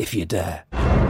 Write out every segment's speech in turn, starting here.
if you dare.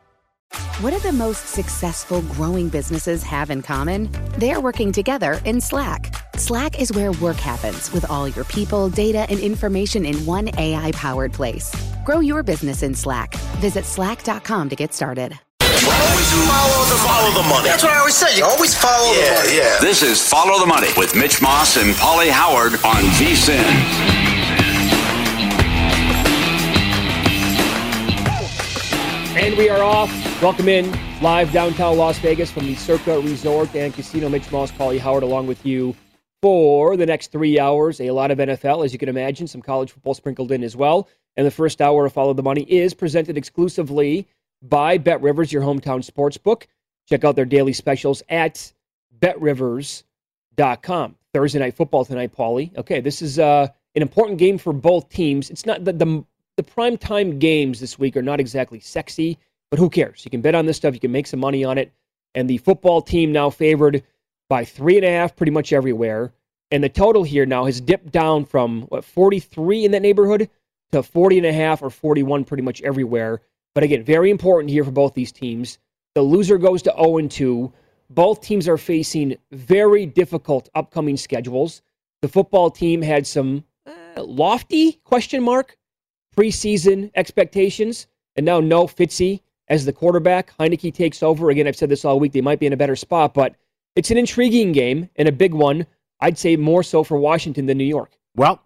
What do the most successful growing businesses have in common? They're working together in Slack. Slack is where work happens with all your people, data, and information in one AI powered place. Grow your business in Slack. Visit slack.com to get started. Always follow the, follow the money. That's what I always say. You always follow yeah, the money. Yeah. This is Follow the Money with Mitch Moss and Polly Howard on VSIN. And we are off. Welcome in live downtown Las Vegas from the Circa Resort and Casino. Mitch Moss, Paulie Howard, along with you for the next three hours. A lot of NFL, as you can imagine, some college football sprinkled in as well. And the first hour of Follow the Money is presented exclusively by Bet Rivers, your hometown sports book. Check out their daily specials at betrivers.com. Thursday night football tonight, Paulie. Okay, this is uh, an important game for both teams. It's not the, the the prime time games this week are not exactly sexy, but who cares? You can bet on this stuff. You can make some money on it. And the football team now favored by three and a half pretty much everywhere. And the total here now has dipped down from what 43 in that neighborhood to 40 and a half or 41 pretty much everywhere. But again, very important here for both these teams. The loser goes to 0 and 2. Both teams are facing very difficult upcoming schedules. The football team had some uh, lofty question mark preseason expectations, and now no Fitzy as the quarterback. Heinicke takes over. Again, I've said this all week. They might be in a better spot, but it's an intriguing game and a big one. I'd say more so for Washington than New York. Well,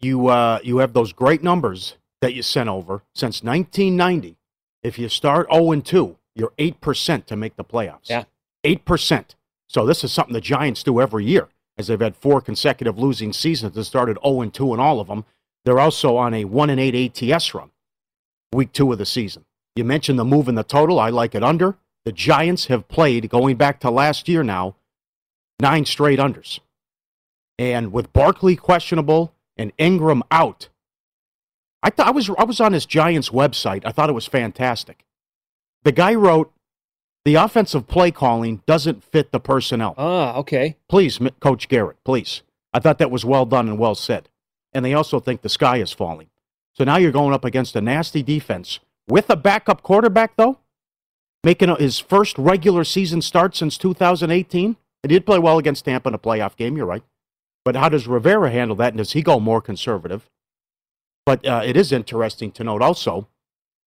you uh, you have those great numbers that you sent over since 1990. If you start 0 2, you're eight percent to make the playoffs. Yeah, eight percent. So this is something the Giants do every year, as they've had four consecutive losing seasons. They started 0 2 in all of them. They're also on a 1 8 ATS run, week two of the season. You mentioned the move in the total. I like it under. The Giants have played, going back to last year now, nine straight unders. And with Barkley questionable and Ingram out, I thought I was I was on this Giants website. I thought it was fantastic. The guy wrote, "The offensive play calling doesn't fit the personnel." Ah, okay. Please, Coach Garrett, please. I thought that was well done and well said and they also think the sky is falling. So now you're going up against a nasty defense with a backup quarterback, though, making his first regular season start since 2018. He did play well against Tampa in a playoff game, you're right. But how does Rivera handle that, and does he go more conservative? But uh, it is interesting to note also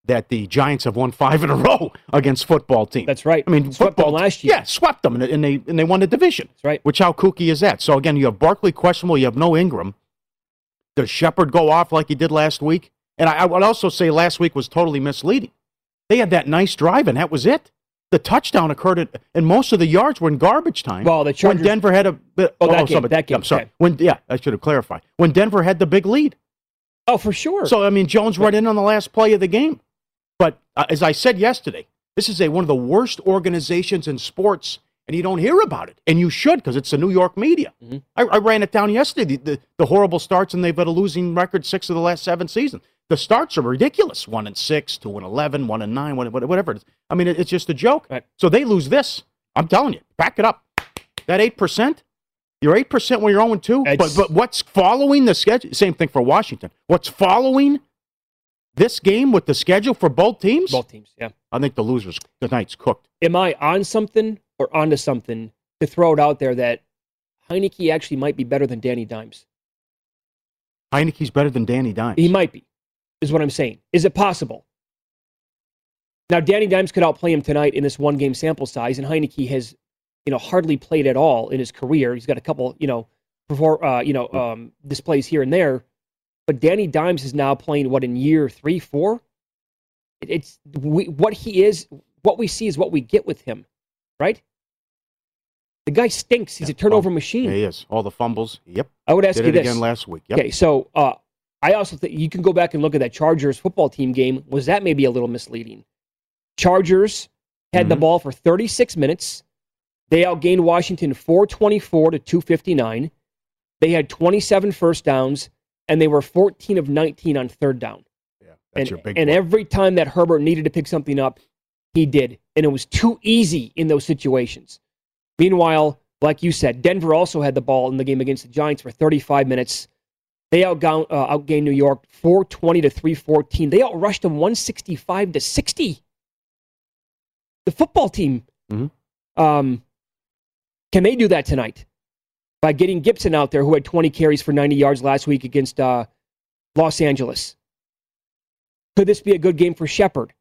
that the Giants have won five in a row against football teams. That's right. I mean, swept football them last year. Yeah, swept them, and they and they won the division. That's right. Which how kooky is that? So again, you have Barkley questionable, you have no Ingram. Does Shepard go off like he did last week? And I, I, would also say last week was totally misleading. They had that nice drive, and that was it. The touchdown occurred, at, and most of the yards were in garbage time. Well, the Chargers, when Denver had a bit. Oh, that oh, game. Somebody, that game. I'm sorry. Okay. When yeah, I should have clarified. When Denver had the big lead. Oh, for sure. So I mean, Jones right in on the last play of the game. But uh, as I said yesterday, this is a one of the worst organizations in sports and you don't hear about it. And you should because it's the New York media. Mm-hmm. I, I ran it down yesterday. The, the, the horrible starts, and they've had a losing record six of the last seven seasons. The starts are ridiculous. One and six, two and eleven, one and nine, one, whatever. It is. I mean, it's just a joke. Right. So they lose this. I'm telling you, back it up. That eight percent. You're eight percent when you're 0 2. But but what's following the schedule? Same thing for Washington. What's following this game with the schedule for both teams? Both teams, yeah. I think the losers the tonight's cooked. Am I on something or onto something to throw it out there that Heinicke actually might be better than Danny Dimes? Heinicke's better than Danny Dimes. He might be, is what I'm saying. Is it possible? Now, Danny Dimes could outplay him tonight in this one game sample size, and Heinicke has, you know, hardly played at all in his career. He's got a couple, you know, before, uh, you know, um, displays here and there. But Danny Dimes is now playing what in year three, four. It, it's we, what he is. What we see is what we get with him, right? The guy stinks. He's a turnover machine. Yeah, he is. All the fumbles. Yep. I would ask Did you this again last week. Yep. Okay, so uh, I also think you can go back and look at that Chargers football team game. Was that maybe a little misleading? Chargers had the Mhm. ball for 36 minutes. They outgained Washington 424 to 259. They had 27 first downs, and they were 14 of 19 on third down. Yeah, that's and, your big and one. every time that Herbert needed to pick something up, he did. And it was too easy in those situations. Meanwhile, like you said, Denver also had the ball in the game against the Giants for 35 minutes. They outgained, uh, outgained New York 420 to 314. They outrushed them 165 to 60. The football team. Mhm. Um, can they do that tonight? By getting Gibson out there, who had 20 carries for 90 yards last week against uh, Los Angeles. Could this be a good game for Shepard?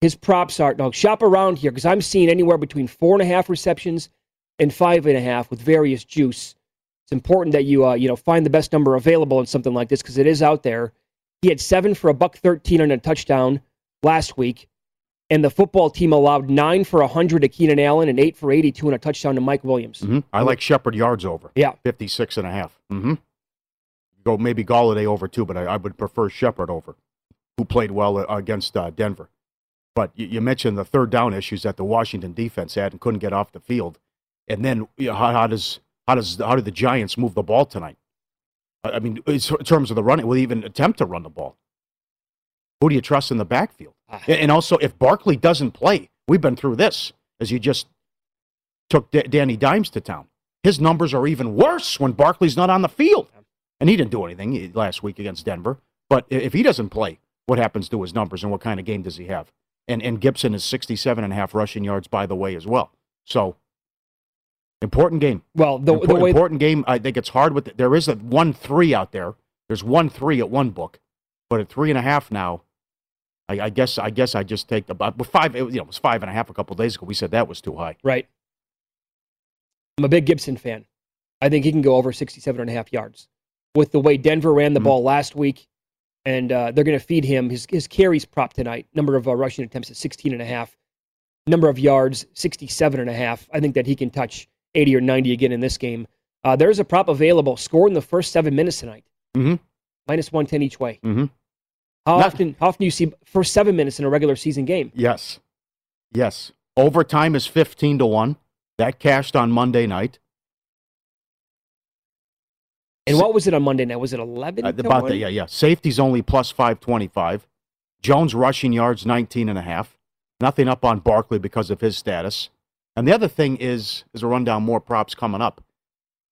His props are no shop around here because I'm seeing anywhere between four and a half receptions and five and a half with various juice. It's important that you uh, you know find the best number available in something like this because it is out there. He had seven for a buck thirteen on a touchdown last week, and the football team allowed nine for hundred to Keenan Allen and eight for eighty-two and a touchdown to Mike Williams. Mhm. I like Shepard yards over. Yeah. 56 and a half. Mm-hmm. Go maybe Golladay over too, but I, I would prefer Shepard over, who played well uh, against uh, Denver. But you, you mentioned the third down issues that the Washington defense had and couldn't get off the field. And then you know, how, how does how does how did the Giants move the ball tonight? I mean, in terms of the running, will they even attempt to run the ball? Who do you trust in the backfield? Ah. And and also, if Barkley doesn't play, we've been through this as you just took D- Danny Dimes to town. His numbers are even worse when Barkley's not on the field. And he didn't do anything eh, last week against Denver. But if he doesn't play, what happens to his numbers and what kind of game does he have? And, and Gibson is 67 and a half rushing yards, by the way, as well. So, important game. Well, the, Impor- the way important game. I think it's hard with the, there is a one three out there. There's one three at one book, but at three and a half now, I, I guess I guess I just take the but five. It, was- you know, it was five and a half a couple days ago. We said that was too high. Right. I'm a big Gibson fan. I think he can go over 67 and a half yards. With the way Denver ran the Mhm. ball last week, and uh, they're going to feed him his, his carries prop tonight. Number of uh, rushing attempts at 16 and a half. Number of yards, 67 and a half. I think that he can touch 80 or 90 again in this game. Uh, there's a prop available. Score in the first seven minutes tonight. Mm-hmm. Minus 110 each way. Mm-hmm. How Not- often? How often do you see first seven minutes in a regular season game? Yes, yes. Overtime is fifteen to one. That cashed on Monday night. And what was it on Monday night? Was it 11? Uh, about that, yeah, yeah. Safety's only plus 525. Jones rushing yards 19 and a half. Nothing up on Barkley because of his status. And the other thing is, is a rundown more props coming up.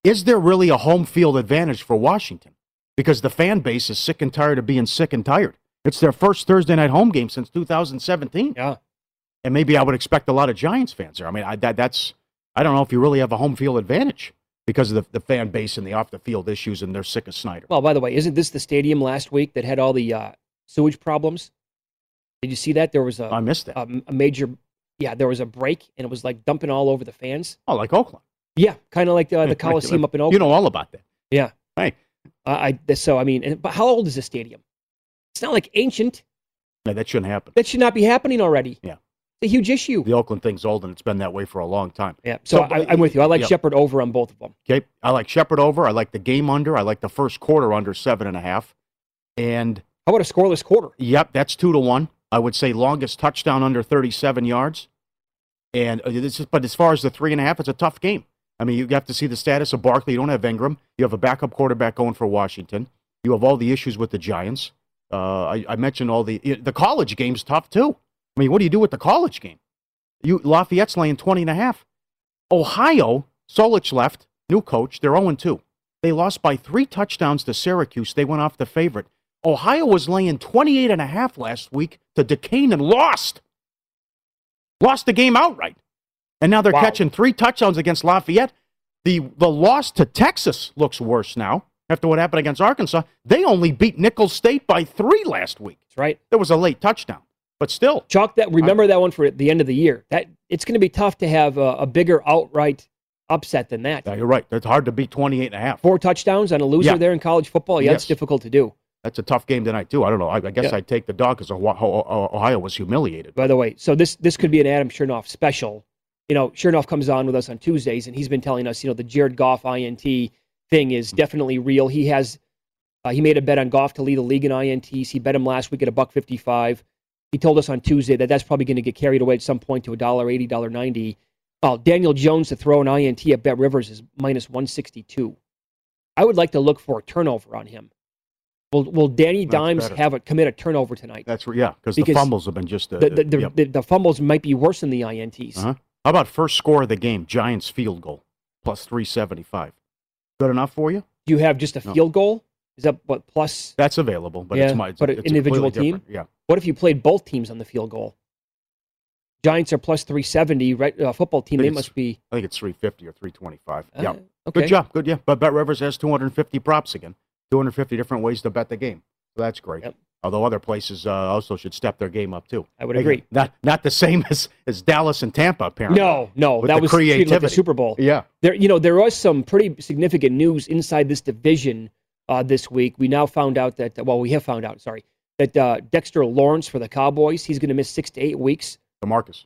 Is there really a home field advantage for Washington? Because the fan base is sick and tired of being sick and tired. It's their first Thursday night home game since 2017. Yeah. And maybe I would expect a lot of Giants fans there. I mean, I, that, that's, I don't know if you really have a home field advantage because of the, the fan base and the off the field issues, and they're sick of Snyder. Well, by the way, isn't this the stadium last week that had all the uh, sewage problems? Did you see that? There was a, I missed that. a, a major, yeah, there was a break and it was like dumping all over the fans. oh, like Oakland. Yeah, kind of like uh, the Coliseum up in Oakland. You know all about that. yeah. Hey, Uh, I so I mean, and, but how old is this stadium? It's not like ancient. no, that shouldn't happen. That should not be happening already. Yeah. It's a huge issue. The Oakland thing's old, and it's been that way for a long time. Yeah. So, I, I'm with you. I like yeah. Shepard over on both of them. Okay, I like Shepard over. I like the game under. I like the first quarter under seven and a half. And How about a scoreless quarter? yep, that's two to one. I would say longest touchdown under 37 yards. And uh, this is, but as far as the three and a half, it's a tough game. I mean, you have to see the status of Barkley. You don't have Ingram. You have a backup quarterback going for Washington. You have all the issues with the Giants. Uh, I, I, mentioned all the the college game's tough too. I mean, what do you do with the college game? You Lafayette's laying 20 and a half. Ohio, Solich left, new coach. They're 0 2. They lost by three touchdowns to Syracuse. They went off the favorite. Ohio was laying 28 and a half last week to Duquesne and lost. Lost the game outright. And now they're wow. catching three touchdowns against Lafayette. The, the loss to Texas looks worse now after what happened against Arkansas. They only beat Nicholls State by three last week. That's right. There was a late touchdown, but still. Chalk that. Remember I, that one for the end of the year. That It's going to be tough to have a, a bigger outright upset than that. Yeah, you're right. It's hard to beat 28 and a half. Four touchdowns on a loser there in college football. Yeah, yes. that's difficult to do. That's a tough game tonight too. I don't know. I, I guess yeah. I'd take the dog because Ohio was humiliated. By the way, so this this could be an Adam Chernoff special. You know, Chernoff comes on with us on Tuesdays, and he's been telling us, you know, the Jared Goff INT thing is definitely real. He has uh, he made a bet on Goff to lead the league in INTs. He bet him last week at a buck fifty five. He told us on Tuesday that that's probably going to get carried away at some point to a dollar eighty, dollar ninety. Oh, Daniel Jones to throw an INT at Bet Rivers is minus one sixty two. I would like to look for a turnover on him. Will Will Danny That's Dimes better. have a commit a turnover tonight? That's yeah, because the fumbles have been just uh, the, the, the, yep. the, the, fumbles might be worse than the ints. Uh-huh. How about first score of the game? Giants field goal plus three seventy five. Good enough for you? You have just a no. field goal? Is that what plus? That's available, but yeah, it's my it's, but an individual team. Different. Yeah. What if you played both teams on the field goal? Giants are plus three seventy. Right, uh, football team. They must be. I think it's three fifty or three twenty five. Uh, yeah. Okay. Good job. Good. Yeah. But Bet Rivers has two hundred and fifty props again. Two hundred fifty different ways to bet the game. So that's great. Yep. Although other places uh, also should step their game up too. I would agree. Not not the same as, as Dallas and Tampa apparently. No, no, that was creativity. Like the Super Bowl. Yeah. There, you know, there was some pretty significant news inside this division uh, this week. We now found out that well, we have found out. Sorry, that uh, Dexter Lawrence for the Cowboys, he's going to miss six to eight weeks. Demarcus.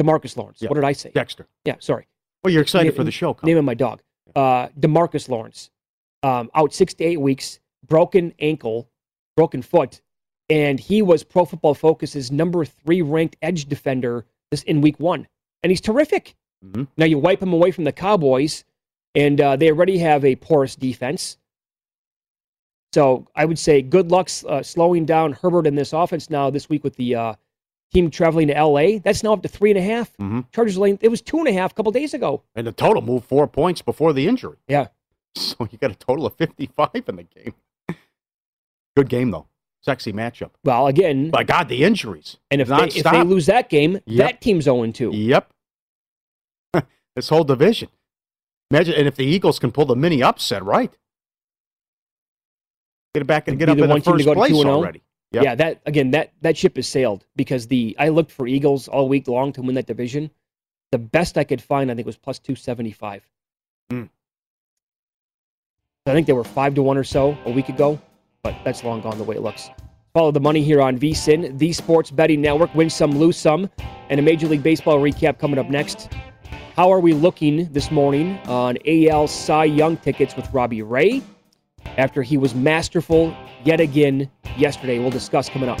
Demarcus Lawrence. Yeah. What did I say? Dexter. Yeah, sorry. Well, you're excited for the show. Name of my dog. Uh, Demarcus Lawrence, um, out six to eight weeks, broken ankle, broken foot, and he was Pro Football Focus's number three ranked edge defender this in week one, and he's terrific. Mm-hmm. Now you wipe him away from the Cowboys, and uh, they already have a porous defense. So I would say good luck uh, slowing down Herbert in this offense now this week with the uh, team traveling to LA. That's now up to three and a half. Mm-hmm. Chargers lane. It was two and a half a couple days ago. And the total moved four points before the injury. Yeah. So you got a total of fifty-five in the game. Good game though. Sexy matchup. Well, again, by God, the injuries. And if, they, if they, lose that game, yep. that team's 0 2. Yep. this whole division. Imagine, and if the Eagles can pull the mini upset, right? Get it back and get up in the first place oh? already. Yep. Yeah, that again, that that ship has sailed because the I looked for Eagles all week long to win that division. The best I could find, I think, was plus two seventy five. Mm. I think they were five to one or so a week ago, but that's long gone the way it looks. Follow the money here on VSIN, the Sports Betting Network. Win some, lose some, and a Major League Baseball recap coming up next. How are we looking this morning on AL Cy Young tickets with Robbie Ray? After he was masterful yet again yesterday. We'll discuss coming up.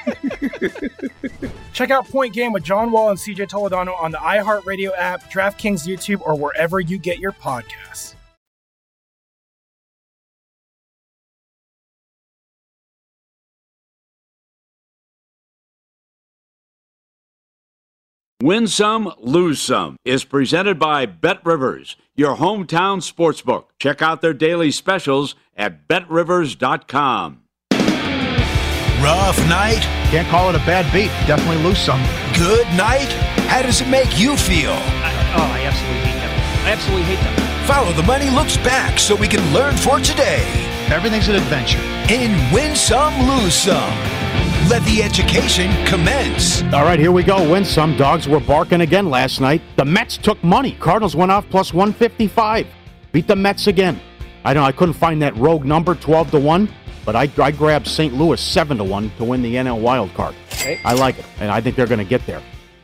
Check out Point Game with John Wall and CJ Toledano on the iHeartRadio app, DraftKings YouTube, or wherever you get your podcasts. Win Some, Lose Some is presented by Bet Rivers, your hometown sportsbook. Check out their daily specials at betrivers.com. Rough night? Can't call it a bad beat. Definitely lose some. Good night? How does it make you feel? Oh, I absolutely hate them. I absolutely hate them. Follow the Money Looks Back so we can learn for today. Everything's an adventure. In Win Some, Lose Some. Let the education commence. All right, here we go. Win some. Dogs were barking again last night. The Mets took money. Cardinals went off plus 155. Beat the Mets again. I know I couldn't find that rogue number, 12 to 1, but I, I grabbed St. Louis 7 to 1 to win the NL wild card. Okay. I like it, and I think they're going to get there.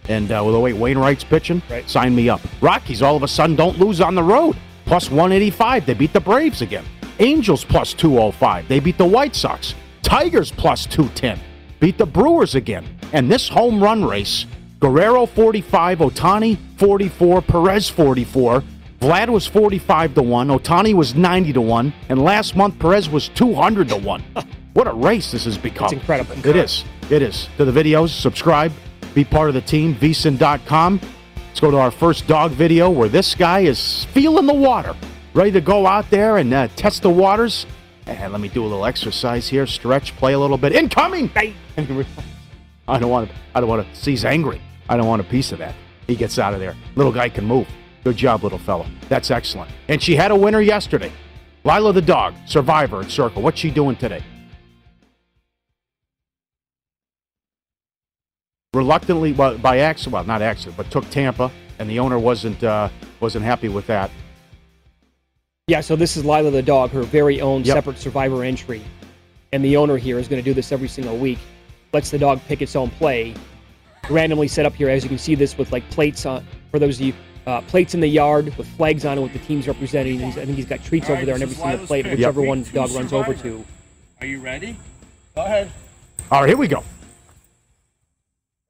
And uh, with the way Wainwright's pitching, Right. sign me up. Rockies all of a sudden don't lose on the road. Plus 185. They beat the Braves again. Angels plus 205. They beat the White Sox. Tigers plus 210. Beat the Brewers again. And this home run race Guerrero 45, Ohtani 44, Perez 44. Vlad was 45 to 1, Ohtani was 90 to 1, and last month Perez was 200 to 1. what a race this has become. It's incredible. It is. It is. To the videos, subscribe, be part of the team, vsin.com. Let's go to our first dog video where this guy is feeling the water, ready to go out there and uh, test the waters. And let me do a little exercise here, stretch, play a little bit. Incoming! I don't want to. I don't want to. He's angry. I don't want a piece of that. He gets out of there. Little guy can move. Good job, little fella. That's excellent. And she had a winner yesterday. Lila the dog, survivor at Circa. What's she doing today? Reluctantly, well, by accident, well, not accident, but took Tampa, and the owner wasn't uh, wasn't happy with that. Yeah, so this is Lila the dog, her very own Yep. separate survivor entry. And the owner here is going to do this every single week. Lets the dog pick its own play. Randomly set up here, as you can see this with like plates on, for those of you, uh, plates in the yard with flags on it with the teams representing. He's, I think he's got treats All over there on every single plate, pick. whichever Three, one the two, dog runs over to. Are you ready? Go ahead. All right, here we go.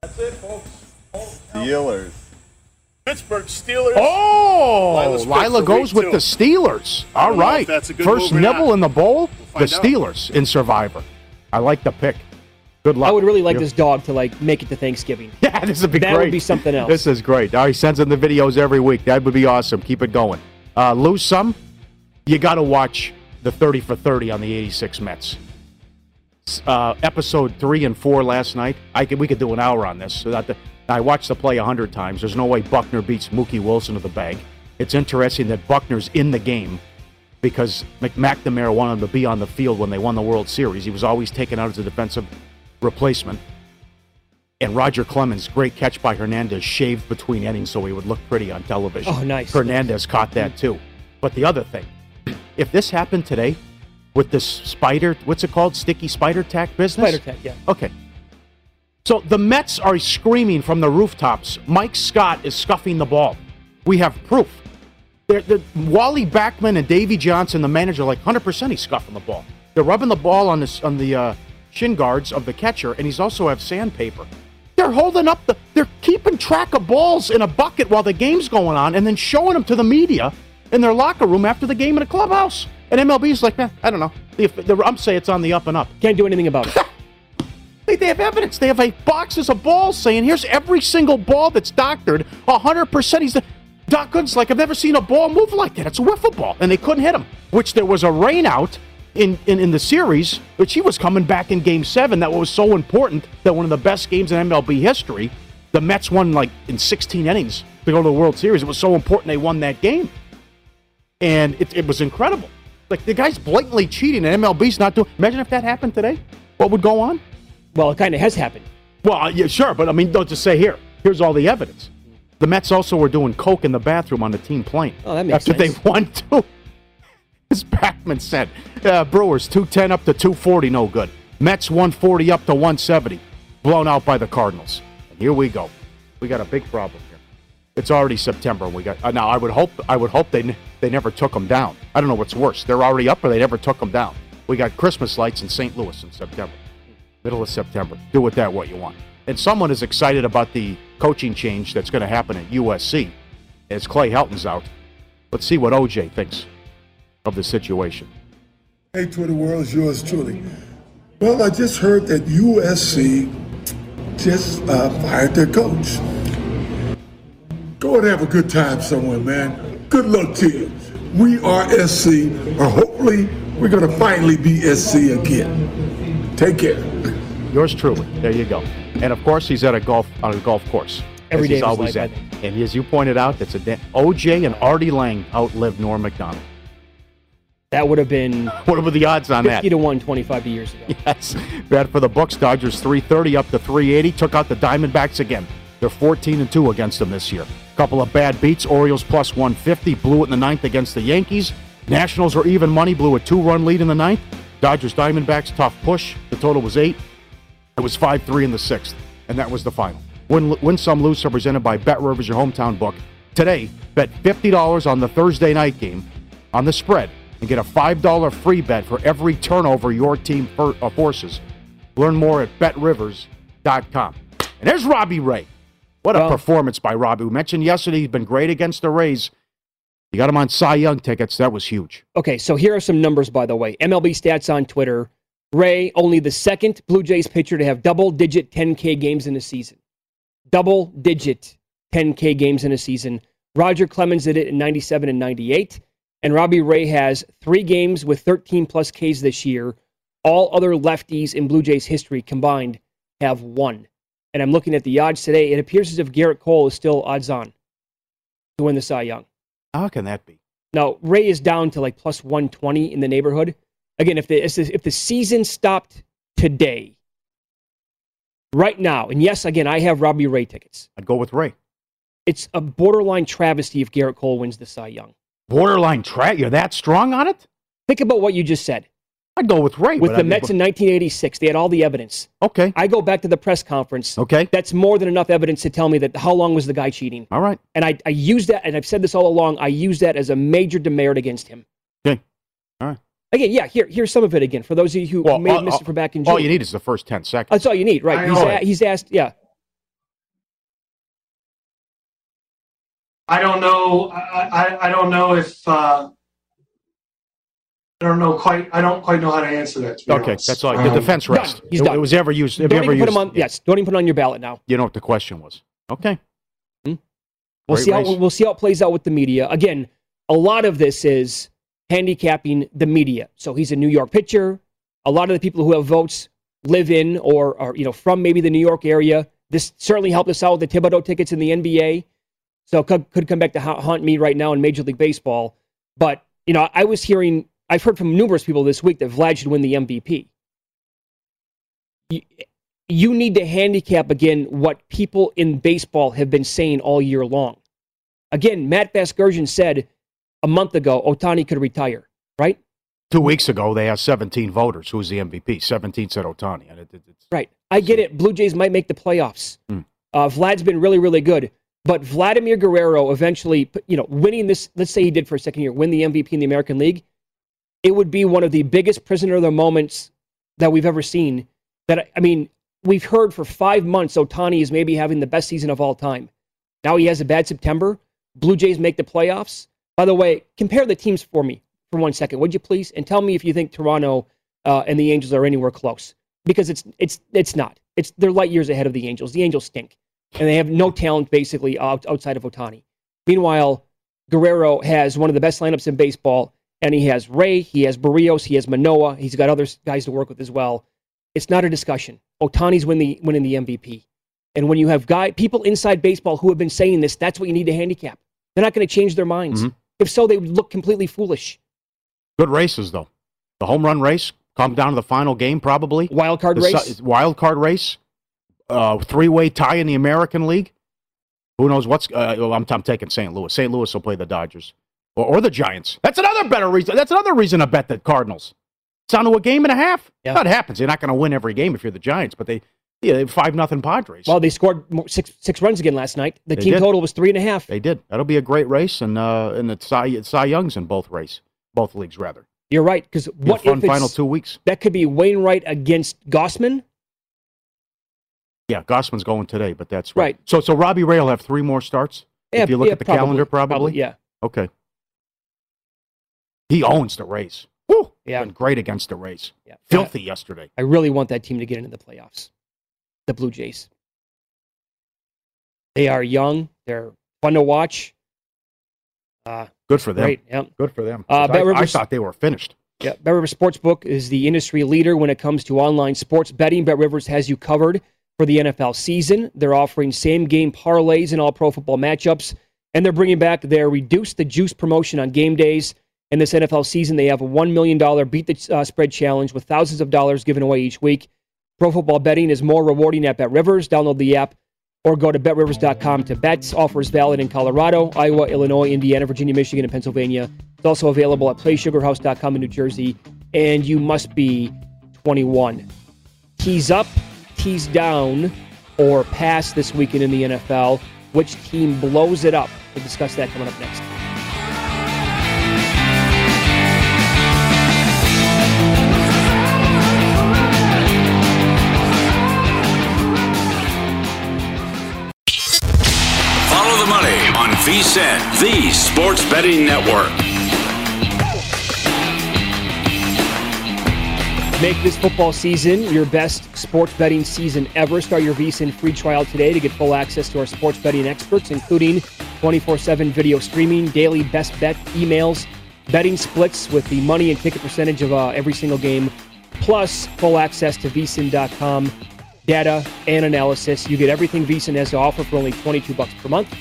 That's it, folks. Steelers. Pittsburgh Steelers. Oh, Lila's Lila goes week with the. Steelers. All don't know if right, that's a good first nibble in the bowl. the find out. Steelers in Survivor. I like the pick. Good luck. I would really like You're- this dog to like make it to Thanksgiving. Yeah, this would be That great. would be something else. This is great. All right, he sends in the videos every week. That would be awesome. Keep it going. Uh, lose some, you got to watch the 30 for 30 on the 86 Mets. Uh, episode three and four last night. I could, we could do an hour on this. So that the, I watched the play a hundred times. There's no way Buckner beats Mookie Wilson to the bag. It's interesting that Buckner's in the game because McNamara wanted him to be on the field when they won the World Series. He was always taken out as a defensive replacement. And Roger Clemens, great catch by Hernandez, shaved between innings so he would look pretty on television. Oh, nice. Hernandez caught that too. But the other thing, if this happened today with this spider, what's it called? Sticky spider tack business? Spider Tack, yeah. Okay. So the Mets are screaming from the rooftops. Mike Scott is scuffing the ball. We have proof. They're, they're, Wally Backman and Davey Johnson, the manager, like 100% he's scuffing the ball. They're rubbing the ball on, this, on the uh, shin guards of the catcher, and he's also have sandpaper. They're holding up the. They're keeping track of balls in a bucket while the game's going on, and then showing them to the media in their locker room after the game in a clubhouse. And MLB's like, eh, I don't know. The, the, I'm saying it's on the up and up. Can't do anything about it. they, they have evidence. They have like boxes of balls saying, here's every single ball that's doctored. 100%. He's the. Doc Gooden's like, I've never seen a ball move like that. It's a wiffle ball. And they couldn't hit him, which there was a rain out in, in, in the series, but she was coming back in game seven. That was so important that one of the best games in MLB history, the Mets won like in 16 innings to go to the World Series. It was so important they won that game. And it, it was incredible. Like the guy's blatantly cheating, and MLB's not doing. Imagine if that happened today. What would go on? Well, it kind of has happened. Well, uh, yeah, sure, but I mean, don't just say here. Here's all the evidence. The Mets also were doing coke in the bathroom on the team plane. Oh, that makes after sense. they won two. As Backman said, uh, Brewers 210 up to 240, no good. Mets 140 up to 170, blown out by the Cardinals. And here we go. We got a big problem here. It's already September. and We got uh, now. I would hope. I would hope they they never took them down. I don't know what's worse. They're already up, or they never took them down. We got Christmas lights in St. Louis in September, middle of September. Do with that what you want. And someone is excited about the coaching change that's going to happen at USC as Clay Helton's out. Let's see what OJ thinks of the situation. Hey, Twitter world, it's yours truly. Well, I just heard that USC just uh, fired their coach. Go and have a good time somewhere, man. Good luck to you. We are SC, or hopefully we're going to finally be SC again. Take care. Yours truly. There you go. And of course, he's at a golf on a golf course. Every day he's always life, at. And as you pointed out, that's a da- OJ and Artie Lange outlived Norm Macdonald. That would have been What were the odds on 50 that? to 1 25 years ago. Yes. Bad for the Bucks. Dodgers 330 up to 380. Took out the Diamondbacks again. They're 14 and 2 against them this year. Couple of bad beats. Orioles plus 150. Blew it in the ninth against the Yankees. Nationals are even money. Blew a two run lead in the ninth. Dodgers Diamondbacks tough push. The total was eight. It was 5 3 in the sixth. And that was the final. Win, win some, lose some, presented by Bet Rivers, your hometown book. Today, bet $50 on the Thursday night game on the spread and get a $5 free bet for every turnover your team uh, forces. Learn more at betrivers.com. And there's Robbie Ray. What a Well- performance by Robbie. We mentioned yesterday he's been great against the Rays. You got him on Cy Young tickets. That was huge. Okay, so here are some numbers, by the way. MLB stats on Twitter. Ray, only the second Blue Jays pitcher to have double digit 10K games in a season. Double digit 10K games in a season. Roger Clemens did it in 97 and 98. And Robbie Ray has three games with 13 plus Ks this year. All other lefties in Blue Jays history combined have one. And I'm looking at the odds today. It appears as if Gerrit Cole is still odds on to win the Cy Young. How can that be? Now Ray is down to like plus 120 in the neighborhood. Again, if the if the season stopped today, right now, and yes, again, I have Robbie Ray tickets. I'd go with Ray. It's a borderline travesty if Gerrit Cole wins the Cy Young. Borderline track. You're that strong on it? Think about what you just said. I'd go with Ray. With the I mean, Mets in 1986, they had all the evidence. Okay. I go back to the press conference. Okay. That's more than enough evidence to tell me that how long was the guy cheating. All right. And I, I use that, and I've said this all along, I use that as a major demerit against him. Okay. All right. Again, yeah, here, here's some of it again. For those of you who Well, may have all- missed it from back in June. All you need is the first 10 seconds. That's all you need, right? He's, a, he's asked, yeah. I don't know. I, I, I don't know if uh, I don't know quite. I don't quite know how to answer that. To Okay, honest. that's all. The Um, defense Done. rest. He's it, done. it was ever used. Don't ever even put him on. Yes, don't even put it on your ballot now. You know what the question was? Okay. We'll Great see how we'll see how it plays out with the media. Again, a lot of this is handicapping the media. So he's a New York pitcher. A lot of the people who have votes live in or are you know from maybe the New York area. This certainly helped us out with the Thibodeau tickets in the NBA. So could, could come back to ha- haunt me right now in Major League Baseball. But you know, I was hearing, I've heard from numerous people this week that Vlad should win the MVP. You, you need to handicap again what people in baseball have been saying all year long. Again, Matt Vasgersian said a month ago Ohtani could retire, right? Two weeks ago, they had 17 voters. Who's the MVP? 17 said Ohtani. And it, it, it's, Right. I get it. Blue Jays might make the playoffs. Hmm. Uh, Vlad's been really, really good. But Vladimir Guerrero eventually, you know, winning this, let's say he did for a second year, win the MVP in the American League, it would be one of the biggest prisoner of the moments that we've ever seen. That, I mean, we've heard for five months Ohtani is maybe having the best season of all time. Now he has a bad September. Blue Jays make the playoffs. By the way, compare the teams for me for one second, would you please? And tell me if you think Toronto uh, and the Angels are anywhere close. Because it's it's it's not. It's they're light years ahead of the Angels. The Angels stink, and they have no talent basically out, outside of Ohtani. Meanwhile, Guerrero has one of the best lineups in baseball, and he has Ray, he has Berrios, he has Manoah, he's got other guys to work with as well. It's not a discussion. Ohtani's win the, winning the MVP. And when you have guy people inside baseball who have been saying this, that's what you need to handicap. They're not going to change their minds. Mhm. If so, they would look completely foolish. Good races, though. The home run race come down to the final game, probably. Wild card The race? su- wild card race. Uh, Three way tie in the American League. Who knows what's? Uh, well, I'm, I'm taking St. Louis. St. Louis will play the Dodgers or, or the Giants. That's another better reason. That's another reason to bet the Cardinals. It's down to a game and a half. That happens. You're not going to win every game if you're the Giants, but they, yeah, they five nothing Padres. Well, they scored six six runs again last night. The They team did. total was three and a half. They did. That'll be a great race, and uh, and the Cy, Cy Young's in both race, both leagues rather. You're right. Because what fun if final two weeks? That could be Wainwright against Gausman. Yeah, Gausman's going today, but that's Right. right. So so Robbie Ray will have three more starts. Yeah, if you look yeah, at the probably, calendar, probably. probably, yeah. Okay. He owns the race. Woo! Yeah. Been great against the race. Yeah. Filthy yesterday. I really want that team to get into the playoffs. The Blue Jays. They are young. They're fun to watch. Uh, Good for them. Great. Yep. Good for them. Uh, I, I thought they were finished. Yeah, Bet Rivers Sportsbook is the industry leader when it comes to online sports betting. Bet Rivers has you covered for the NFL season. They're offering same game parlays in all pro football matchups, and they're bringing back their Reduce the Juice promotion on game days. In this NFL season, they have a $1 million Beat the uh, Spread challenge with thousands of dollars given away each week. Pro football betting is more rewarding at Bet Rivers. Download the app or go to betrivers.com to bet. Offers valid in Colorado, Iowa, Illinois, Indiana, Virginia, Michigan, and Pennsylvania. It's also available at playsugarhouse.com in New Jersey, and you must be 21. Tease up, tease down, or pass this weekend in the NFL. Which team blows it up? We'll discuss that coming up next. Follow the money on VSIN, the sports betting network. Make this football season your best sports betting season ever. Start your VSIN free trial today to get full access to our sports betting experts, including 24 7 video streaming, daily best bet emails, betting splits with the money and ticket percentage of uh, every single game, plus full access to vsin.com data and analysis. You get everything VSIN has to offer for only 22 bucks per month.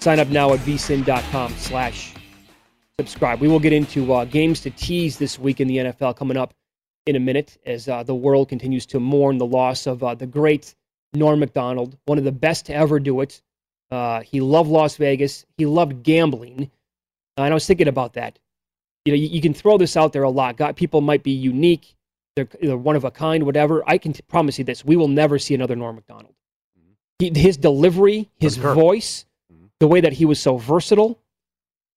Sign up now at vsin.com slash subscribe. We will get into uh, games to tease this week in the NFL coming up in a minute as uh, the world continues to mourn the loss of uh, the great Norm MacDonald, one of the best to ever do it. Uh, he loved Las Vegas. He loved gambling. Uh, and I was thinking about that. You know, you, you can throw this out there a lot. God, people might be unique. They're, they're one of a kind, whatever. I can t- promise you this: we will never see another Norm Macdonald. He, his delivery, his voice, the way that he was so versatile.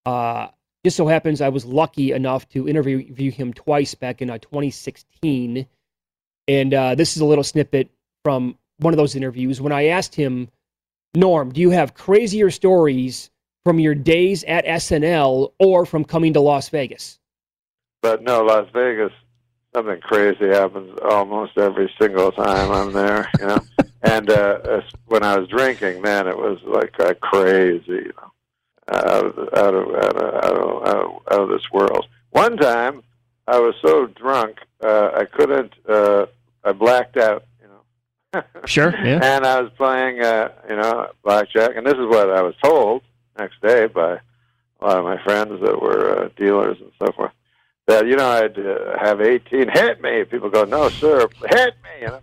Uh, just so happens I was lucky enough to interview him twice back in uh, 2016, and uh, this is a little snippet from one of those interviews when I asked him, Norm, do you have crazier stories from your days at SNL or from coming to Las Vegas? But no, Las Vegas, something crazy happens almost every single time I'm there, you know. and uh, when I was drinking, man, it was like uh, crazy, you know, out of, out of out of out of of this world. One time, I was so drunk, uh, I couldn't. Uh, I blacked out, you know. Sure, yeah. And I was playing, uh, you know, blackjack, and this is what I was told next day by a lot of my friends that were uh, dealers and so forth. That you know, I'd uh, have eighteen hit me. People go, no, sir, hit me, you know,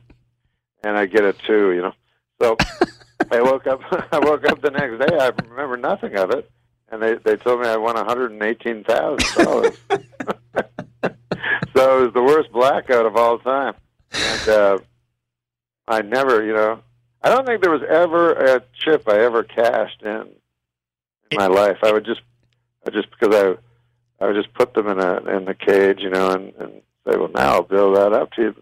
and I get a two, you know. So I woke up. I woke up the next day. I remember nothing of it, and they they told me I won one hundred and eighteen thousand dollars. so it was the worst blackout of all time, and uh, I never, you know, I don't think there was ever a chip I ever cashed in in my life. I would just, I just because I, I would just put them in a in the cage, you know, and, and say, well, now I'll build that up to you.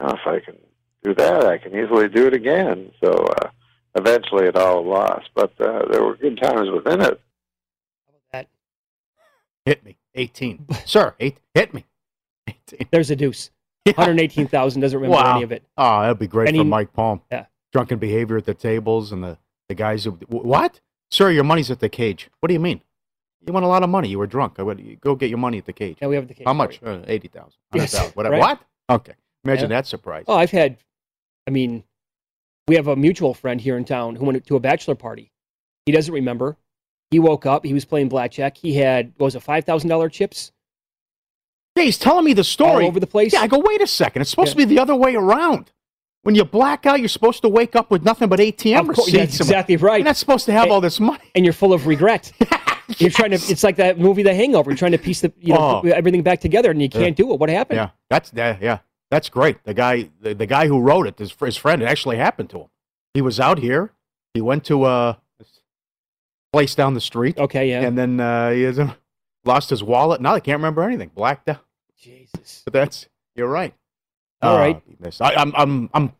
You know, if I can do that, I can easily do it again. So uh, eventually, it all lost, but uh, there were good times within it. Hit me. 18. Sir, eight, hit me. 18. There's a deuce. 118,000 doesn't remember wow. any of it. Oh, that'd be great And for he- Mike Palm. Yeah. Drunken behavior at the tables and the, the guys who. What? Sir, your money's at the cage. What do you mean? You won a lot of money. You were drunk. I would go get your money at the cage. Yeah, we have the cage. How much? Uh, 80,000. Yes, 100,000. Whatever. right. What? Okay. Imagine Yeah. that surprise. Oh, I've had, I mean, we have a mutual friend here in town who went to a bachelor party. He doesn't remember. He woke up. He was playing blackjack. He had what was it five thousand dollar chips Yeah, he's telling me the story. all over the place. Yeah, I go, wait a second. It's supposed Yeah. to be the other way around. When you black out, you're supposed to wake up with nothing but ATM Of course, receipts. that's exactly right. You're not supposed to have all this money. and you're full of regret. You're trying to. It's like that movie, The Hangover. You're trying to piece the you know Oh. everything back together, and you can't do it. What happened? Yeah, that's yeah, yeah, that's great. The guy, the, the guy who wrote it, his, his friend, it actually happened to him. He was out here. He went to a place down the street. Okay, yeah. and then uh, he has, lost his wallet. Now I can't remember anything. Blacked out. Jesus. But that's you're right. All Uh, right. I, I'm I'm I'm.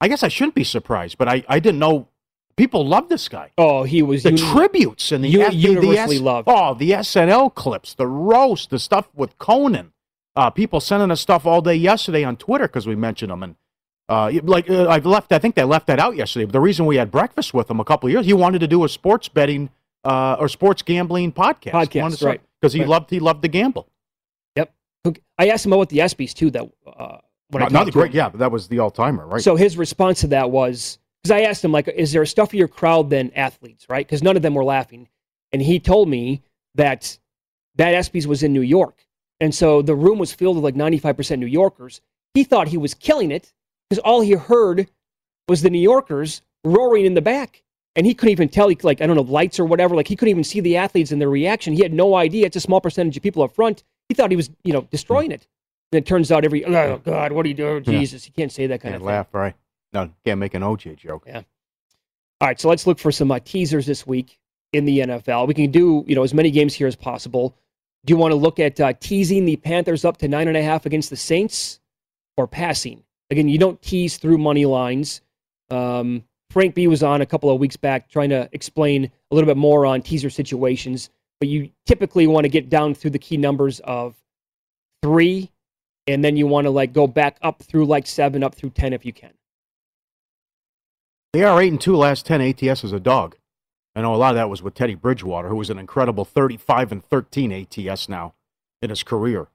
I guess I shouldn't be surprised, but I, I didn't know people love this guy. Oh, he was The uni- tributes and the, uni- F- the- the universally S- loved. Oh, the SNL clips, the roast, the stuff with Conan. Uh, people sending us stuff all day yesterday on Twitter because we mentioned him. And uh, like uh, I've left, I think they left that out yesterday. But the reason we had breakfast with him a couple of years, he wanted to do a sports betting uh, or sports gambling podcast. Podcast, right. Because he Right. loved he loved to gamble. Yep. I asked him about the ESPYS too. That uh, when I Not, not the great, him. yeah, but that was the all timer, right? So his response to that was because I asked him like, "Is there a stuffier crowd than athletes?" Right? Because none of them were laughing, and he told me that that ESPYS was in New York, and so the room was filled with like ninety five percent New Yorkers. He thought he was killing it because all he heard was the New Yorkers roaring in the back, and he couldn't even tell. He, like I don't know lights or whatever. Like he couldn't even see the athletes and their reaction. He had no idea. It's a small percentage of people up front. He thought he was you know destroying it. And it turns out every oh God, what are you doing? Yeah. Jesus, you can't say that kind Can't of thing. laugh, right? No, can't make an OJ joke. Yeah. All right, so let's look for some uh, teasers this week in the NFL. We can do you know as many games here as possible. Do you want to look at uh, teasing the Panthers up to nine and a half against the Saints, or passing? Again, you don't tease through money lines. Um, Frank B was on a couple of weeks back trying to explain a little bit more on teaser situations, but you typically want to get down through the key numbers of three, and then you want to like go back up through like seven, up through ten if you can. They are eight and two last ten ATS as a dog. I know a lot of that was with Teddy Bridgewater, who was an incredible thirty-five and thirteen ATS now in his career.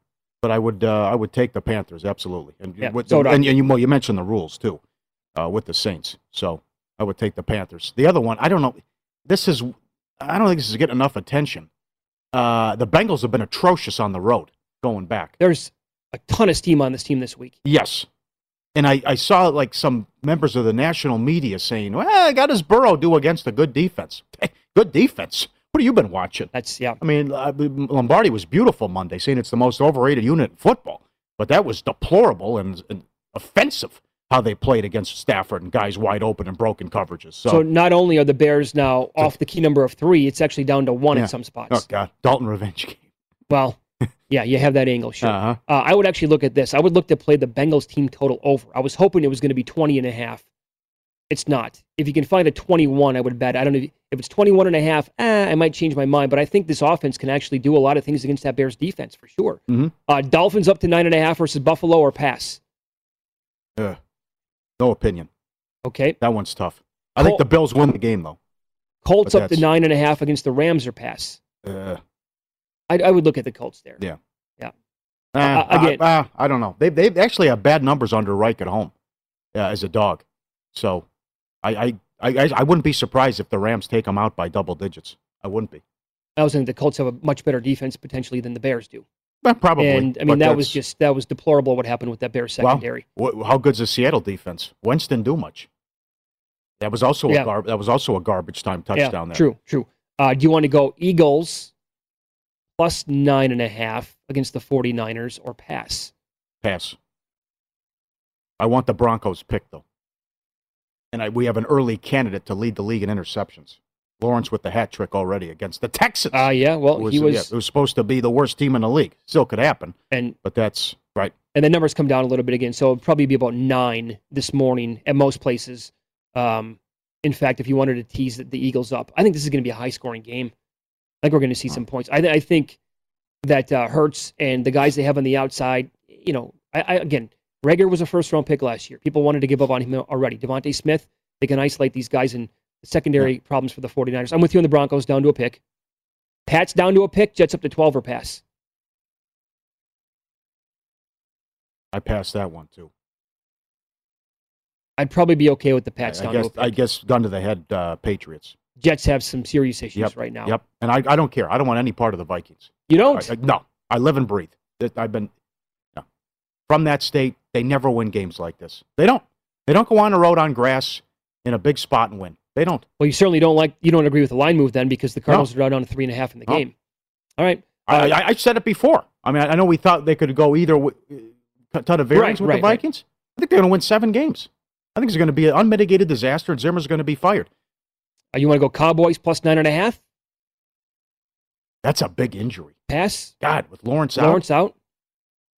But I would uh, I would take the Panthers absolutely, and Yeah, with so the, would I. and, and you you mentioned the rules too uh, with the Saints, so I would take the Panthers. The other one, I don't know. This is I don't think this is getting enough attention. Uh, the Bengals have been atrocious on the road going back. There's a ton of steam on this team this week. Yes. And I, I saw like some members of the national media saying, well, I got his Burrow do against a good defense. Good defense. What have you been watching? That's, yeah. I mean, uh, Lombardi was beautiful Monday, saying it's the most overrated unit in football. But that was deplorable and, and offensive how they played against Stafford and guys wide open and broken coverages. So, So, not only are the Bears now off the key number of three, it's actually down to one Yeah. in some spots. oh, God. Dalton revenge game. Well, yeah, you have that angle, sure. Uh-huh. Uh, I would actually look at this. I would look to play the Bengals team total over. I was hoping it was going to be 20 and a half. It's not. If you can find a 21, I would bet. I don't know if, if it's 21 and a half, eh, I might change my mind, but I think this offense can actually do a lot of things against that Bears defense for sure. Mhm. Uh, Dolphins up to nine and a half versus Buffalo or pass. Ugh. no opinion. Okay. That one's tough. I think the Bills win the game, though. Colts up to nine and a half against the Rams or pass. Uh, I, I would look at the Colts there. yeah. Yeah. Uh, Uh, again- I, uh, I don't know. They they actually have bad numbers under Reich at home uh, as a dog. So I, I I I wouldn't be surprised if the Rams take them out by double digits. I wouldn't be. I was thinking the Colts have a much better defense potentially than the Bears do. Well, probably. And I mean that was just that was deplorable what happened with that Bears well, secondary. wh- how good's the Seattle defense? Wentz didn't do much. That was also Yeah. a gar- that was also a garbage time touchdown yeah, there. True, true. Uh, do you want to go Eagles plus nine and a half against the 49ers or pass? Pass. I want the Broncos pick though. And I, we have an early candidate to lead the league in interceptions. Lawrence with the hat trick already against the Texans. Ah, uh, yeah. Well, was, he was, yeah, it was supposed to be the worst team in the league. Still could happen, and but that's right. and the numbers come down a little bit again. So it'll probably be about nine this morning at most places. Um, in fact, if you wanted to tease the, the Eagles up, I think this is going to be a high scoring game. I think we're going to see some points. I, I think that uh, Hurts and the guys they have on the outside, you know, I, I again, Reagor was a first round pick last year. People wanted to give up on him already. DeVonta Smith, they can isolate these guys in secondary problems for the 49ers. I'm with you on the Broncos down to a pick. Pats down to a pick, Jets up to 12 or pass. I passed that one too. I'd probably be okay with the Pats I down guess to a pick. I guess gun to the head, uh, Patriots. Jets have some serious issues Yep, right now. Yep, and I, I don't care. I don't want any part of the Vikings. You don't? I- I- no, I live and breathe. I've been no. from that state. They never win games like this. They don't. They don't go on the road on grass in a big spot and win. They don't. Well, you certainly don't like you don't agree with the line move then because the Cardinals are down to three and a half in the No. game. All right. I, Uh, I, I said it before. I mean, I, know we thought they could go either w- uh, ton of variance Right, with right, the right. Vikings. I think they're going to win seven games. I think it's going to be an unmitigated disaster, and Zimmer's going to be fired. Uh, you want to go Cowboys plus nine and a half? That's a big injury. Pass. God, with Lawrence out, Lawrence out.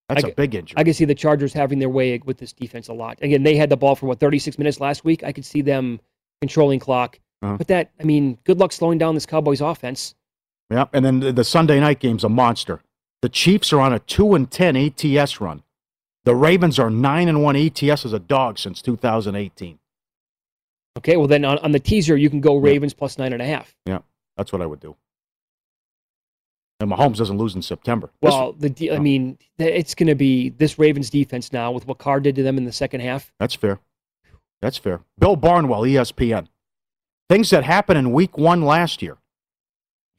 That's I a big injury. I can see the Chargers having their way with this defense a lot. Again, they had the ball for what 36 minutes last week. I could see them controlling clock. Uh-huh. But that, I mean, good luck slowing down this Cowboys offense. Yep. And then the, the Sunday night game's a monster. The Chiefs are on a two and ten ATS run. The Ravens are nine and one ATS as a dog since 2018. Okay, well then on, on the teaser you can go Ravens plus nine and a half. Yeah, that's what I would do. And Mahomes doesn't lose in September. This- Well, the de- I mean, it's going to be this Ravens defense now with what Carr did to them in the second half. That's fair. That's fair. Bill Barnwell, ESPN. Things that happened in week one last year.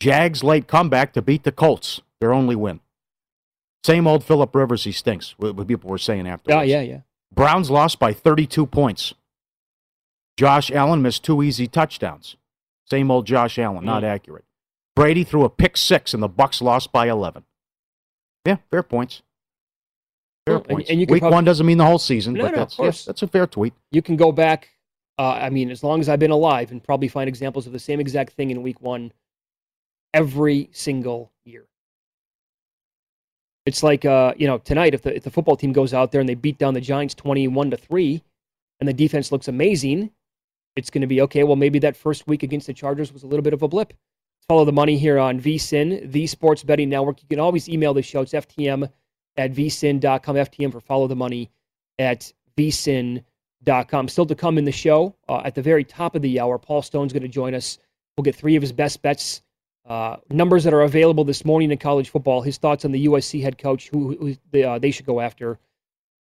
Jags late comeback to beat the Colts, their only win. Same old Philip Rivers, he stinks, what people were saying afterwards. Yeah, yeah, yeah. Browns lost by 32 points. Josh Allen missed two easy touchdowns. Same old Josh Allen, not Mm. accurate. Brady threw a pick six, and the Bucks lost by 11. Yeah, fair points. Fair Well, points. and you Week prob- one doesn't mean the whole season, No, but no, that's yes, that's a fair tweet. You can go back. Uh, I mean, as long as I've been alive, and probably find examples of the same exact thing in week one every single year. It's like uh, you know tonight if the if the football team goes out there and they beat down the Giants twenty one to three, and the defense looks amazing, it's going to be okay. Well, maybe that first week against the Chargers was a little bit of a blip. Follow the money here on VSIN, the Sports Betting Network. You can always email the show. It's FTM at vsin.com. FTM for follow the money at vsin.com. Still to come in the show uh, at the very top of the hour. Paul Stone's going to join us. We'll get three of his best bets, uh, numbers that are available this morning in college football. His thoughts on the USC head coach, who, who they, uh, they should go after.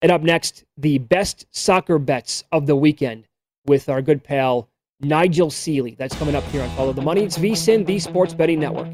And up next, the best soccer bets of the weekend with our good pal Nigel Seeley. That's coming up here on Follow the Money. It's VSIN, the Sports Betting Network.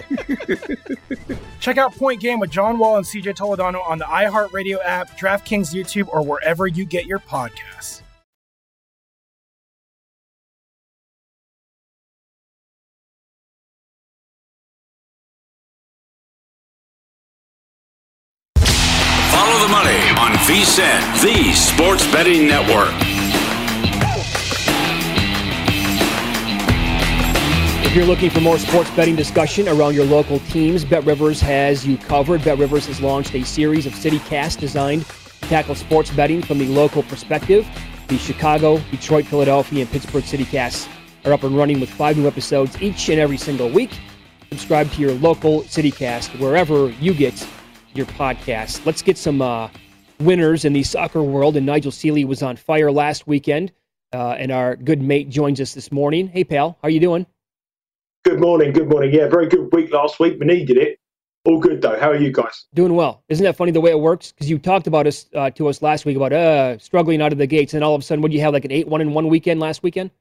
Check out Point Game with John Wall and CJ Toledano on the iHeartRadio app, DraftKings YouTube, or wherever you get your podcasts. Follow the money on VSIN, the sports betting network. If you're looking for more sports betting discussion around your local teams, Bet Rivers has you covered. Bet Rivers has launched a series of city casts designed to tackle sports betting from the local perspective. The Chicago, Detroit, Philadelphia, and Pittsburgh city casts are up and running with five new episodes each and every single week. Subscribe to your local CityCast wherever you get your podcast. Let's get some uh, winners in the soccer world. And Nigel Seeley was on fire last weekend, uh, and our good mate joins us this morning. Hey, pal, how you doing? Good morning. Good morning. Yeah, very good week last week. We needed it. All good though. How are you guys? Doing well. Isn't that funny the way it works? Because you talked about us uh, to us last week about uh, struggling out of the gates, and all of a sudden, what do you have like an eight one in one weekend last weekend?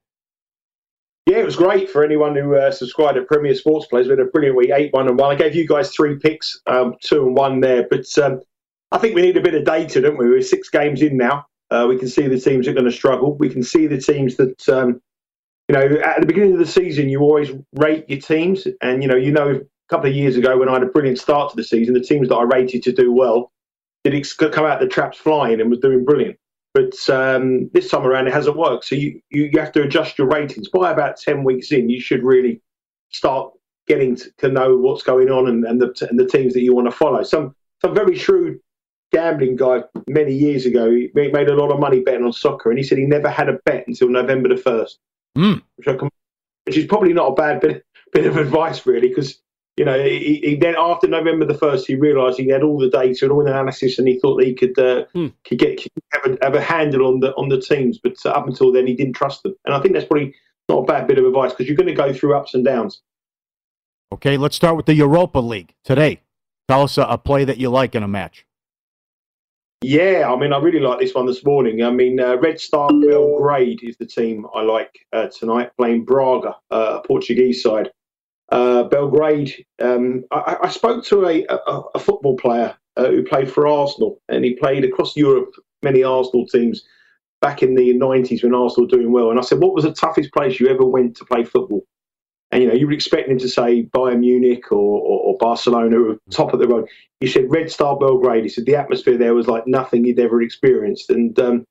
Yeah, it was great for anyone who uh, subscribed to Premier Sports Players. We had a brilliant week, eight one and one. I gave you guys three picks, um, two and one there. But um, I think we need a bit of data, don't we? We're six games in now. Uh, we can see the teams that are going to struggle. We can see the teams that um, you know at the beginning of the season you always rate your teams, and you know you know a couple of years ago when I had a brilliant start to the season, the teams that I rated to do well did come out the traps flying and was doing brilliant. But um, this time around, it hasn't worked. So you, you, you have to adjust your ratings. By about 10 weeks in, you should really start getting to, to know what's going on and, and, the, and the teams that you want to follow. Some, some very shrewd gambling guy many years ago he made made a lot of money betting on soccer, and he said he never had a bet until November the 1st, Mm. which, I com- which is probably not a bad bit, bit of advice, really, because you know, he, he then after November the first, he realised he had all the data and all the analysis, and he thought that he could uh, could get could have, a, have a handle on the on the teams. But uh, up until then, he didn't trust them, and I think that's probably not a bad bit of advice because you're going to go through ups and downs. Okay, let's start with the Europa League today. Tell us a, a play that you like in a match. Yeah, I mean, I really like this one this morning. I mean, uh, Red Star Belgrade is the team I like uh, tonight, playing Braga, uh, Portuguese side. Uh, Belgrade, um, I, I spoke to a, a, a football player uh, who played for Arsenal, and he played across Europe, many Arsenal teams back in the 90s when Arsenal were doing well. And I said, What was the toughest place you ever went to play football? And you know, you would expect him to say Bayern Munich or, or, or Barcelona, top of the road. He said Red Star Belgrade. He said the atmosphere there was like nothing he'd ever experienced, and um,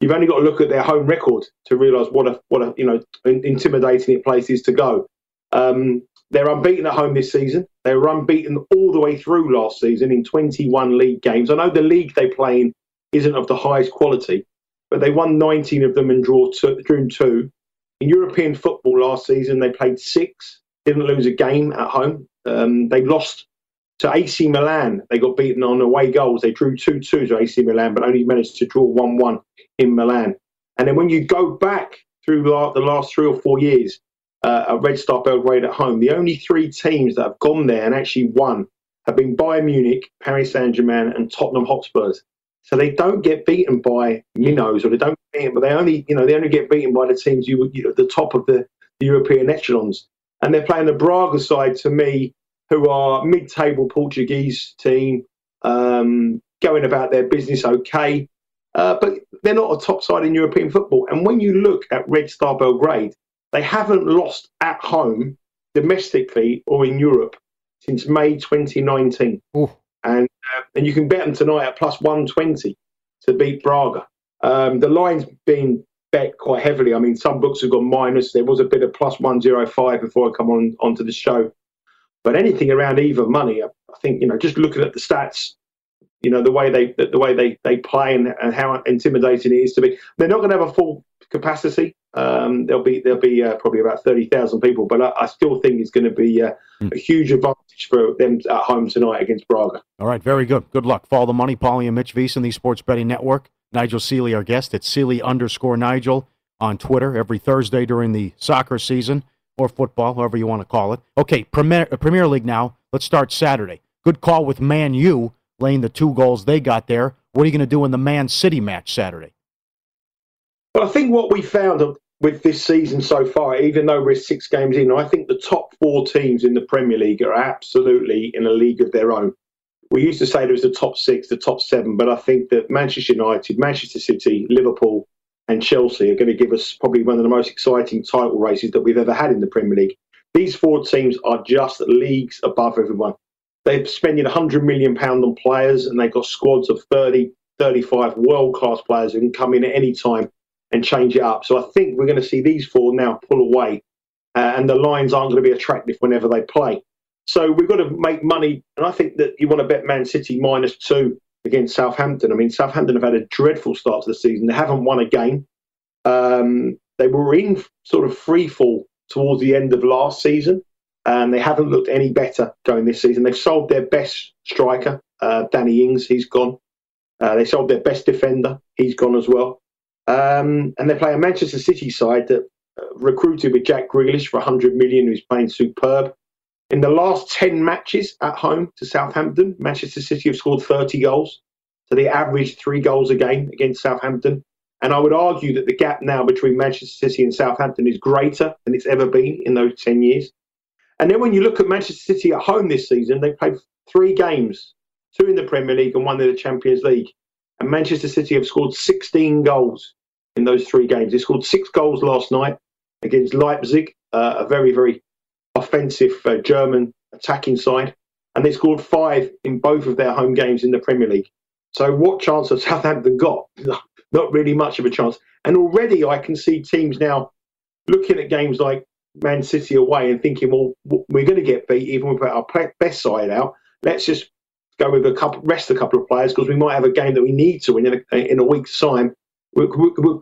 you've only got to look at their home record to realise what a what a you know in- intimidating place is to go. Um, they're unbeaten at home this season. They were unbeaten all the way through last season in 21 league games. I know the league they play in isn't of the highest quality, but they won 19 of them and draw two, drew two. In European football last season, they played six, didn't lose a game at home. Um, they lost to AC Milan. They got beaten on away goals. They drew 2 2 to AC Milan, but only managed to draw 1 1 in Milan. And then when you go back through the last three or four years, uh, at Red Star Belgrade at home, the only three teams that have gone there and actually won have been Bayern Munich, Paris Saint Germain, and Tottenham Hotspurs. So they don't get beaten by minnows, or they don't beaten, but they only, you know, they only get beaten by the teams you, you at the top of the, the European echelons. And they're playing the Braga side to me, who are mid-table Portuguese team, um, going about their business okay, uh, but they're not a top side in European football. And when you look at Red Star Belgrade, they haven't lost at home domestically or in Europe since May 2019. Ooh. And uh, and you can bet them tonight at plus 120 to beat Braga. Um, the line's been bet quite heavily. I mean, some books have gone minus. There was a bit of plus 105 before I come on onto the show. But anything around even money, I, I think, you know, just looking at the stats, you know, the way they the way they, they play and, and how intimidating it is to be. They're not going to have a full capacity. Um, there'll be there'll be uh, probably about thirty thousand people, but I, I, still think it's going to be uh, mm. a huge advantage for them at home tonight against Braga. All right, very good. Good luck. Follow the money, Paulie and Mitch VSIN, the Sports Betting Network. Nigel Seeley, our guest at Seeley underscore Nigel on Twitter every Thursday during the soccer season or football, however you want to call it. Okay, Premier, uh, Premier League now. Let's start Saturday. Good call with Man U laying the two goals they got there. What are you going to do in the Man City match Saturday? Well, I think what we found with this season so far, even though we're six games in, I think the top four teams in the Premier League are absolutely in a league of their own. We used to say there was the top six, the top seven, but I think that Manchester United, Manchester City, Liverpool, and Chelsea are going to give us probably one of the most exciting title races that we've ever had in the Premier League. These four teams are just leagues above everyone. They're spending £100 million on players and they've got squads of 30, 35 world class players who can come in at any time and change it up. So I think we're going to see these four now pull away, uh, and the lines aren't going to be attractive whenever they play. So we've got to make money, and I think that you want to bet Man City minus two against Southampton. I mean, Southampton have had a dreadful start to the season. They haven't won a game. Um, they were in sort of free fall towards the end of last season, and they haven't looked any better going this season. They've sold their best striker, uh, Danny Ings, he's gone. Uh, they sold their best defender, he's gone as well. Um, and they play a Manchester City side that uh, recruited with Jack Grealish for 100 million, who's playing superb. In the last 10 matches at home to Southampton, Manchester City have scored 30 goals. So they average three goals a game against Southampton. And I would argue that the gap now between Manchester City and Southampton is greater than it's ever been in those 10 years. And then when you look at Manchester City at home this season, they played three games, two in the Premier League and one in the Champions League. And Manchester City have scored 16 goals in those three games. They scored six goals last night against Leipzig, uh, a very, very offensive uh, German attacking side. And they scored five in both of their home games in the Premier League. So, what chance has Southampton got? Not really much of a chance. And already I can see teams now looking at games like Man City away and thinking, well, we're going to get beat even put our best side out. Let's just go with a couple, rest a couple of players because we might have a game that we need to win in a, in a week's time we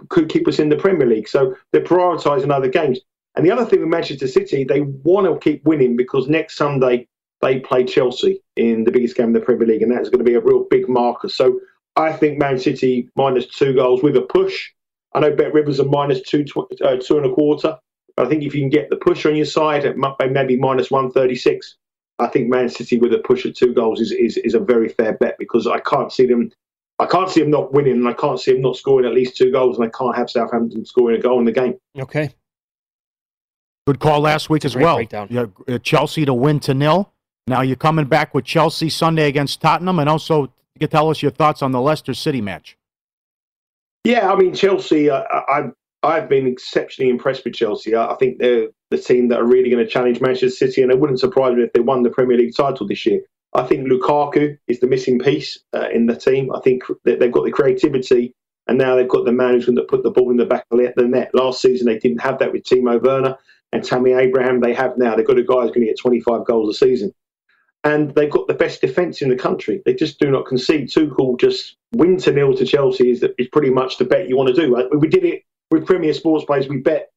could keep us in the Premier League. So they're prioritising other games. And the other thing with Manchester City, they want to keep winning because next Sunday they play Chelsea in the biggest game in the Premier League, and that's going to be a real big marker. So I think Man City minus two goals with a push. I know Bet Rivers are minus two, uh, two and a quarter. But I think if you can get the push on your side at maybe minus 136, I think Man City with a push at two goals is, is, is a very fair bet because I can't see them I can't see him not winning, and I can't see them not scoring at least two goals, and I can't have Southampton scoring a goal in the game. Okay. Good call last week as well. Yeah, uh, Chelsea to win to nil. Now you're coming back with Chelsea Sunday against Tottenham, and also you can tell us your thoughts on the Leicester City match. Yeah, I mean Chelsea. Uh, I I've been exceptionally impressed with Chelsea. I think they're the team that are really going to challenge Manchester City, and it wouldn't surprise me if they won the Premier League title this year. I think Lukaku is the missing piece uh, in the team. I think they've got the creativity, and now they've got the management that put the ball in the back of the net. Last season, they didn't have that with Timo Werner and Tammy Abraham. They have now. They've got a guy who's going to get 25 goals a season. And they've got the best defence in the country. They just do not concede. Tuchel just win to nil to Chelsea is, is pretty much the bet you want to do. We did it with Premier Sports Players. We bet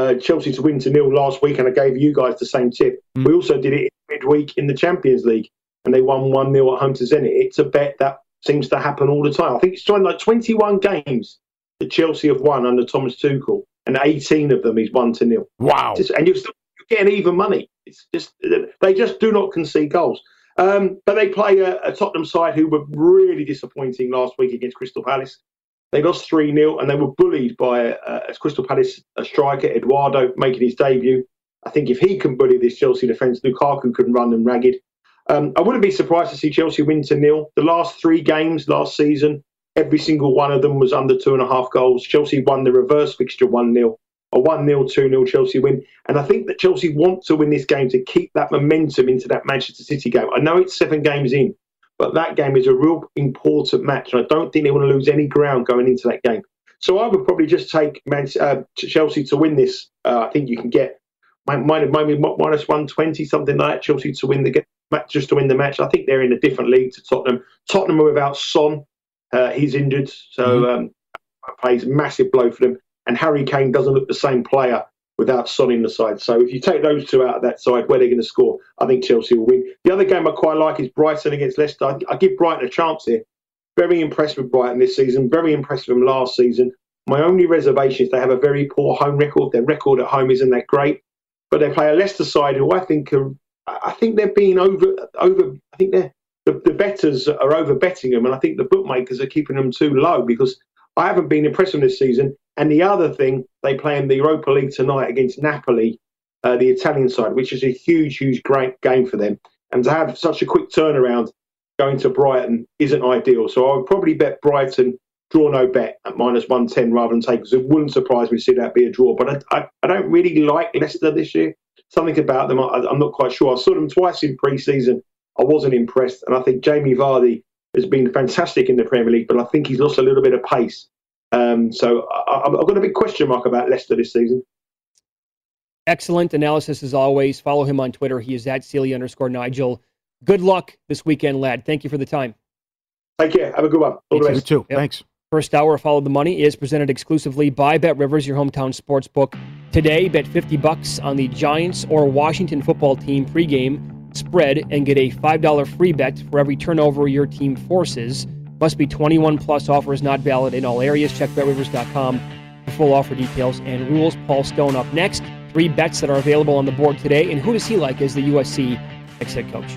uh, Chelsea to win to nil last week, and I gave you guys the same tip. Mm. We also did it midweek in the Champions League and they won 1 0 at home to Zenit. It's a bet that seems to happen all the time. I think it's trying like 21 games that Chelsea have won under Thomas Tuchel, and 18 of them is 1 to nil. Wow. and you're, still, you're getting even money. It's just They just do not concede goals. Um, but they play a, a, Tottenham side who were really disappointing last week against Crystal Palace. They lost 3 0 and they were bullied by uh, Crystal Palace a striker, Eduardo, making his debut. I think if he can bully this Chelsea defence, Lukaku can run them ragged. Um, I wouldn't be surprised to see Chelsea win to nil. The last three games last season, every single one of them was under two and a half goals. Chelsea won the reverse fixture 1 0 a 1 0, 2 0 Chelsea win. And I think that Chelsea want to win this game to keep that momentum into that Manchester City game. I know it's seven games in, but that game is a real important match. And I don't think they want to lose any ground going into that game. So I would probably just take Man- uh, Chelsea to win this. Uh, I think you can get minus, minus 120, something like that, Chelsea to win the match, just to win the match. I think they're in a different league to Tottenham. Tottenham are without Son. Uh, he's injured, so mm-hmm. um, plays massive blow for them and Harry Kane doesn't look the same player without Son in the side. So if you take those two out of that side, where they're going to score, I think Chelsea will win. The other game I quite like is Brighton against Leicester. I, I give Brighton a chance here. Very impressed with Brighton this season. Very impressed with them last season. My only reservation is they have a very poor home record. Their record at home isn't that great, but they play a Leicester side who I think are, I think they're being over over. I think they're the, the betters are over betting them, and I think the bookmakers are keeping them too low because I haven't been impressed with this season. And the other thing, they play in the Europa League tonight against Napoli, uh, the Italian side, which is a huge, huge, great game for them. And to have such a quick turnaround going to Brighton isn't ideal. So I would probably bet Brighton draw no bet at minus 110 rather than take, because it wouldn't surprise me to see that be a draw. But I, I, I don't really like Leicester this year. Something about them, I, I'm not quite sure. I saw them twice in pre season. I wasn't impressed. And I think Jamie Vardy has been fantastic in the Premier League, but I think he's lost a little bit of pace. Um, so I, have got a big question mark about Leicester this season. Excellent analysis as always. Follow him on Twitter. He is at Seeley underscore Nigel. Good luck this weekend, lad. Thank you for the time. Take care. Have a good one. All you, you too. Yep. Thanks. First hour of Follow the Money is presented exclusively by Bet Rivers, your hometown sports book. Today, bet 50 bucks on the Giants or Washington football team pregame spread and get a $5 free bet for every turnover your team forces. Must be 21 plus. Offer is not valid in all areas. Check betrivers.com for full offer details and rules. Paul Stone up next. Three bets that are available on the board today. And who does he like as the USC ex head coach?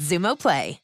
Xumo Play.